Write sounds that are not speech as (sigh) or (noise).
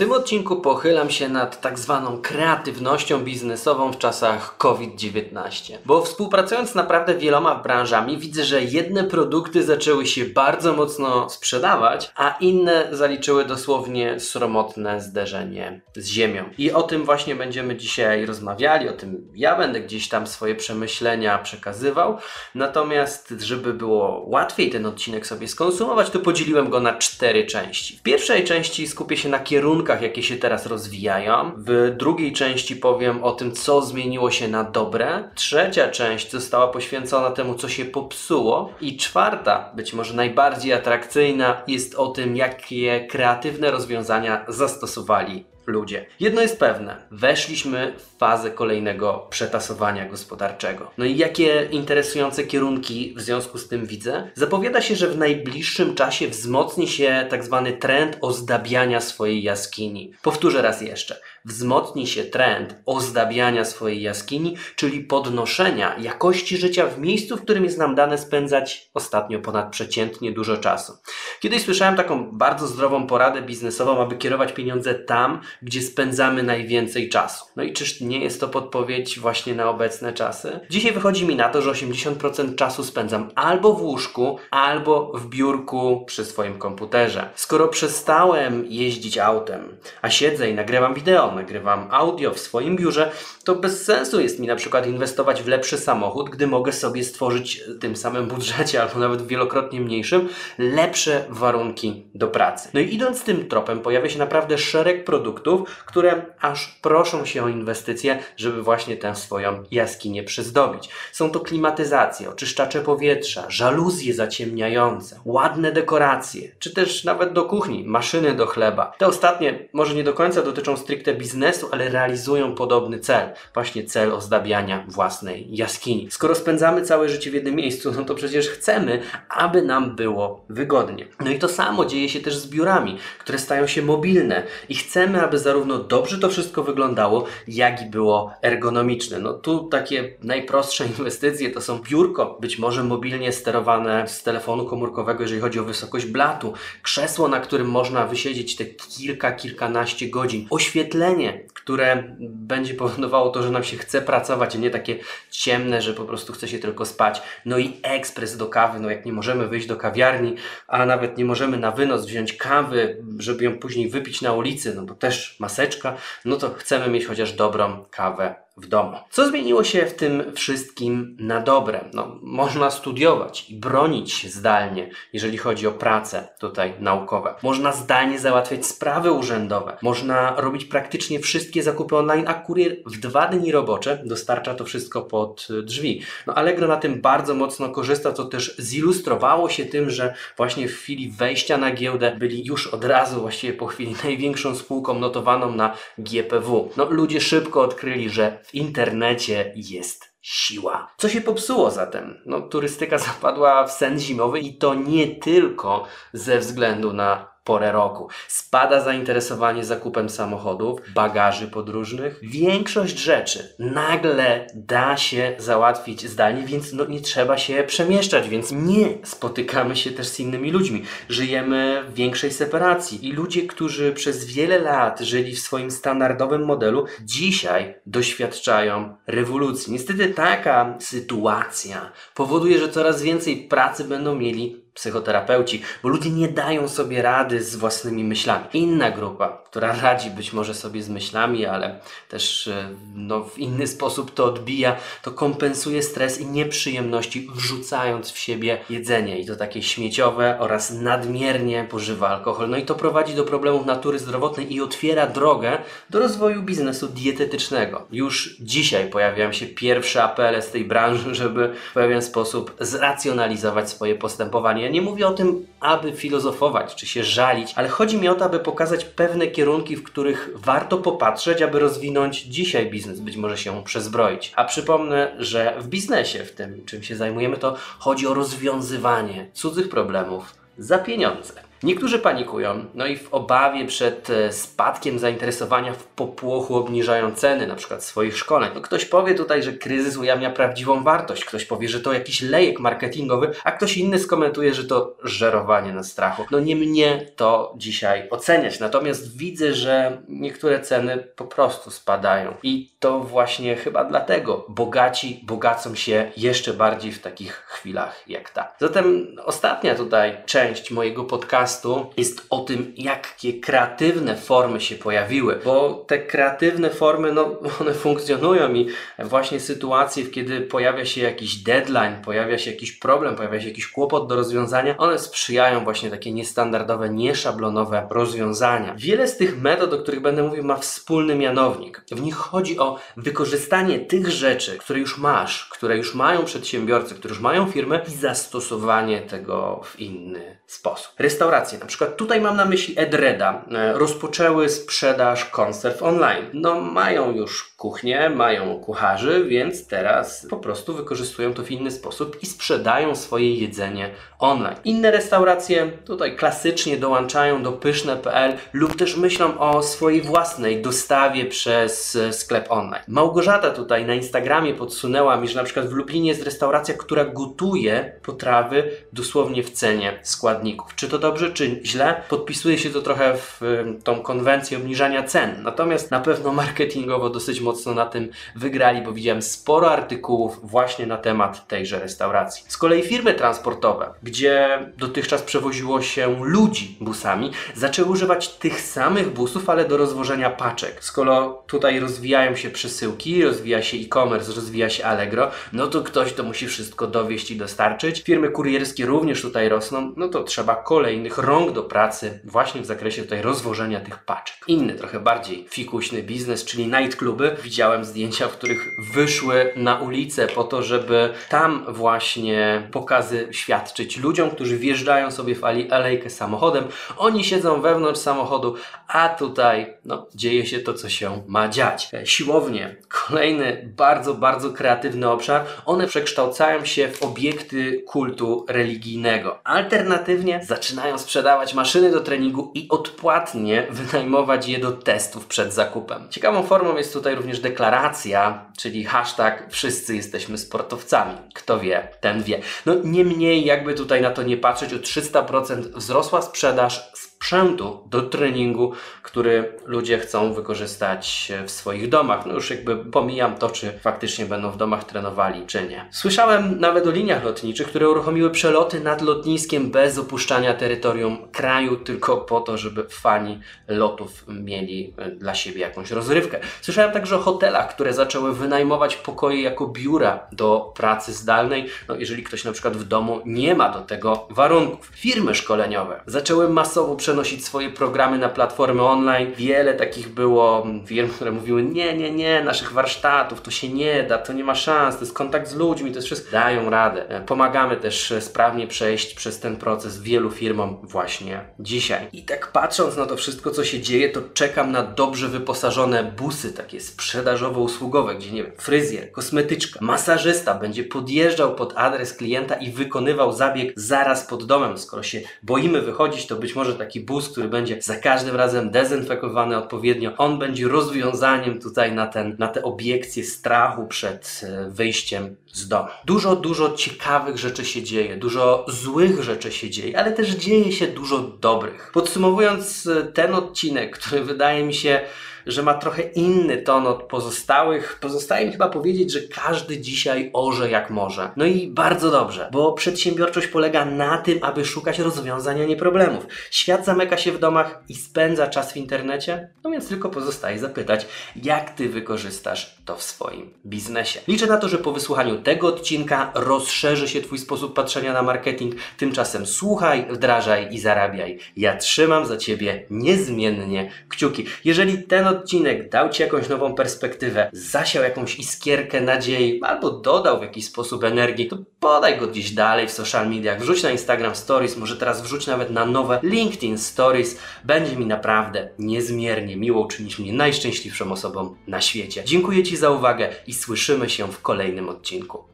Tym odcinku pochylam się nad tak zwaną kreatywnością biznesową w czasach COVID-19. Bo współpracując naprawdę wieloma branżami, widzę, że jedne produkty zaczęły się bardzo mocno sprzedawać, a inne zaliczyły dosłownie sromotne zderzenie z ziemią. I o tym właśnie będziemy dzisiaj rozmawiali, o tym ja będę gdzieś tam swoje przemyślenia przekazywał. Natomiast, żeby było łatwiej ten odcinek sobie skonsumować, to podzieliłem go na cztery części. W pierwszej części skupię się na kierunkach, jakie się teraz rozwijają. W drugiej części powiem o tym, co zmieniło się na dobre. Trzecia część została poświęcona temu, co się popsuło. I czwarta, być może najbardziej atrakcyjna, jest o tym, jakie kreatywne rozwiązania zastosowali ludzie. Jedno jest pewne, weszliśmy w fazę kolejnego przetasowania gospodarczego. No i jakie interesujące kierunki w związku z tym widzę? Zapowiada się, że w najbliższym czasie wzmocni się tak zwany trend ozdabiania swojej jaskini. Powtórzę raz jeszcze wzmocni się trend ozdabiania swojej jaskini, czyli podnoszenia jakości życia w miejscu, w którym jest nam dane spędzać ostatnio ponadprzeciętnie dużo czasu. Kiedyś słyszałem taką bardzo zdrową poradę biznesową, aby kierować pieniądze tam, gdzie spędzamy najwięcej czasu. No i czyż nie jest to podpowiedź właśnie na obecne czasy? Dzisiaj wychodzi mi na to, że 80% czasu spędzam albo w łóżku, albo w biurku przy swoim komputerze. Skoro przestałem jeździć autem, a siedzę i nagrywam wideo, nagrywam audio w swoim biurze, to bez sensu jest mi na przykład inwestować w lepszy samochód, gdy mogę sobie stworzyć w tym samym budżecie albo nawet wielokrotnie mniejszym lepsze warunki do pracy. No i idąc tym tropem pojawia się naprawdę szereg produktów, które aż proszą się o inwestycje, żeby właśnie tę swoją jaskinię przyzdobić. Są to klimatyzacje, oczyszczacze powietrza, żaluzje zaciemniające, ładne dekoracje, czy też nawet do kuchni, maszyny do chleba. Te ostatnie może nie do końca dotyczą stricte biznesu, ale realizują podobny cel. Właśnie cel ozdabiania własnej jaskini. Skoro spędzamy całe życie w jednym miejscu, no to przecież chcemy, aby nam było wygodnie. No i to samo dzieje się też z biurami, które stają się mobilne i chcemy, aby zarówno dobrze to wszystko wyglądało, jak i było ergonomiczne. No tu takie najprostsze (laughs) inwestycje to są biurko, być może mobilnie sterowane z telefonu komórkowego, jeżeli chodzi o wysokość blatu, krzesło, na którym można wysiedzieć te kilka, kilkanaście godzin, oświetlenie, które będzie powodowało to, że nam się chce pracować, a nie takie ciemne, że po prostu chce się tylko spać. No i ekspres do kawy, no jak nie możemy wyjść do kawiarni, a nawet nie możemy na wynos wziąć kawy, żeby ją później wypić na ulicy, no bo też maseczka, no to chcemy mieć chociaż dobrą kawę w domu. Co zmieniło się w tym wszystkim na dobre? No, można studiować i bronić zdalnie, jeżeli chodzi o prace tutaj naukowe. Można zdalnie załatwiać sprawy urzędowe. Można robić praktycznie wszystkie zakupy online, a kurier w dwa dni robocze dostarcza to wszystko pod drzwi. No, Allegro na tym bardzo mocno korzysta, co też zilustrowało się tym, że właśnie w chwili wejścia na giełdę byli już od razu, właściwie po chwili, (laughs) największą spółką notowaną na GPW. No, ludzie szybko odkryli, że w internecie jest siła. Co się popsuło zatem? No, turystyka zapadła w sen zimowy i to nie tylko ze względu na porę roku. Spada zainteresowanie zakupem samochodów, bagaży podróżnych. Większość rzeczy nagle da się załatwić zdalnie, więc no nie trzeba się przemieszczać, więc nie spotykamy się też z innymi ludźmi. Żyjemy w większej separacji i ludzie, którzy przez wiele lat żyli w swoim standardowym modelu, dzisiaj doświadczają rewolucji. Niestety taka sytuacja powoduje, że coraz więcej pracy będą mieli psychoterapeuci, bo ludzie nie dają sobie rady z własnymi myślami. Inna grupa, która radzi być może sobie z myślami, ale też e, no, w inny sposób to odbija, to kompensuje stres i nieprzyjemności, wrzucając w siebie jedzenie i to takie śmieciowe oraz nadmiernie pożywa alkohol. No i to prowadzi do problemów natury zdrowotnej i otwiera drogę do rozwoju biznesu dietetycznego. Już dzisiaj pojawiają się pierwsze apele z tej branży, (laughs) żeby w pewien sposób zracjonalizować swoje postępowanie rozwiązywanie. Nie mówię o tym, aby filozofować czy się żalić, ale chodzi mi o to, aby pokazać pewne kierunki, w których warto popatrzeć, aby rozwinąć dzisiaj biznes, być może się przezbroić. A przypomnę, że w biznesie, w tym czym się zajmujemy, to chodzi o rozwiązywanie cudzych problemów za pieniądze. Niektórzy panikują, no i w obawie przed e, spadkiem zainteresowania w popłochu obniżają ceny, na przykład swoich szkoleń. No ktoś powie tutaj, że kryzys ujawnia prawdziwą wartość, ktoś powie, że to jakiś lejek marketingowy, a ktoś inny skomentuje, że to żerowanie na strachu. No nie mnie to dzisiaj oceniać, natomiast widzę, że niektóre ceny po prostu spadają i to właśnie chyba dlatego bogaci bogacą się jeszcze bardziej w takich chwilach jak ta. Zatem ostatnia tutaj część mojego podcastu podcastu jest o tym, jakie kreatywne formy się pojawiły, bo te kreatywne formy, no, (laughs) one funkcjonują i właśnie sytuacje, kiedy pojawia się jakiś deadline, pojawia się jakiś problem, pojawia się jakiś kłopot do rozwiązania, one sprzyjają właśnie takie niestandardowe, nieszablonowe rozwiązania. Wiele z tych metod, o których będę mówił, ma wspólny mianownik. W nich chodzi o wykorzystanie tych rzeczy, które już masz, które już mają przedsiębiorcy, które już mają firmy i zastosowanie tego w inny sposób. Restauracja restauracje, na przykład tutaj mam na myśli Edreda, e, rozpoczęły sprzedaż konserw online. No mają już kuchnię, mają kucharzy, więc teraz po prostu wykorzystują to w inny sposób i sprzedają swoje jedzenie online. Inne restauracje tutaj klasycznie dołączają do pyszne.pl lub też myślą o swojej własnej dostawie przez sklep online. Małgorzata tutaj na Instagramie podsunęła mi, że na przykład w Lublinie jest restauracja, która gotuje potrawy dosłownie w cenie składników. Czy to dobrze? Czy źle, podpisuje się to trochę w tą konwencję obniżania cen. Natomiast na pewno marketingowo dosyć mocno na tym wygrali, bo widziałem sporo artykułów właśnie na temat tejże restauracji. Z kolei firmy transportowe, gdzie dotychczas przewoziło się ludzi busami, zaczęły używać tych samych busów, ale do rozwożenia paczek. Skoro tutaj rozwijają się przesyłki, rozwija się e-commerce, rozwija się Allegro, no to ktoś to musi wszystko dowieść i dostarczyć. Firmy kurierskie również tutaj rosną, no to trzeba kolejnych rąk do pracy właśnie w zakresie tutaj rozwożenia tych paczek. Inny, trochę bardziej fikuśny biznes, czyli nightcluby. Widziałem zdjęcia, w których wyszły na ulicę po to, żeby tam właśnie pokazy świadczyć ludziom, którzy wjeżdżają sobie w alejkę samochodem. Oni siedzą wewnątrz samochodu, a tutaj no, dzieje się to, co się ma dziać. E, siłownie, kolejny bardzo, bardzo kreatywny obszar. One przekształcają się w obiekty kultu religijnego. Alternatywnie zaczynają sprzedawać maszyny do treningu i odpłatnie wynajmować je do testów przed zakupem. Ciekawą formą jest tutaj również deklaracja, czyli hashtag wszyscy jesteśmy sportowcami. Kto wie, ten wie. No niemniej jakby tutaj na to nie patrzeć, o 300% wzrosła sprzedaż sprzętu do treningu, który ludzie chcą wykorzystać w swoich domach. No już jakby pomijam to, czy faktycznie będą w domach trenowali, czy nie. Słyszałem nawet o liniach lotniczych, które uruchomiły przeloty nad lotniskiem bez opuszczania terytorium kraju, tylko po to, żeby fani lotów mieli e, dla siebie jakąś rozrywkę. Słyszałem także o hotelach, które zaczęły wynajmować pokoje jako biura do pracy zdalnej, no jeżeli ktoś na przykład w domu nie ma do tego warunków. Firmy szkoleniowe zaczęły masowo przenosić swoje programy na platformy online. Wiele takich było firm, (laughs) które mówiły: Nie, nie, nie, naszych warsztatów to się nie da, to nie ma szans, to jest kontakt z ludźmi, to jest wszystko. Dają radę. E, pomagamy też e, sprawnie przejść przez ten proces wielu firmom właśnie dzisiaj. I tak patrząc na to wszystko, co się dzieje, to czekam na dobrze wyposażone busy, takie sprzedażowo-usługowe, gdzie nie wiem, fryzjer, kosmetyczka, masażysta będzie podjeżdżał pod adres klienta i wykonywał zabieg zaraz pod domem. Skoro się boimy wychodzić, to być może taki bus, który będzie za każdym razem dezynfekowany odpowiednio, on będzie rozwiązaniem tutaj na, ten, na te obiekcje strachu przed e, wyjściem z domu. Dużo, dużo ciekawych rzeczy się dzieje, dużo złych rzeczy się dzieje, ale też dzieje się dużo dobrych. Podsumowując e, ten odcinek, (laughs) który wydaje mi się że ma trochę inny ton od pozostałych. Pozostaje mi chyba powiedzieć, że każdy dzisiaj orze jak może. No i bardzo dobrze, bo przedsiębiorczość polega na tym, aby szukać rozwiązań, a nie problemów. Świat zamyka się w domach i spędza czas w internecie, no więc tylko pozostaje zapytać, jak Ty wykorzystasz to w swoim biznesie. Liczę na to, że po wysłuchaniu tego odcinka rozszerzy się Twój sposób patrzenia na marketing. Tymczasem słuchaj, wdrażaj i zarabiaj. Ja trzymam za Ciebie niezmiennie kciuki. Jeżeli ten odcinek odcinek dał Ci jakąś nową perspektywę, zasiał jakąś iskierkę nadziei, albo dodał w jakiś sposób energii, to podaj go gdzieś dalej w social mediach, wrzuć na Instagram Stories, może teraz wrzuć nawet na nowe LinkedIn Stories. Będzie mi naprawdę niezmiernie miło, czynić mnie najszczęśliwszą osobą na świecie. Dziękuję Ci za uwagę i słyszymy się w kolejnym odcinku.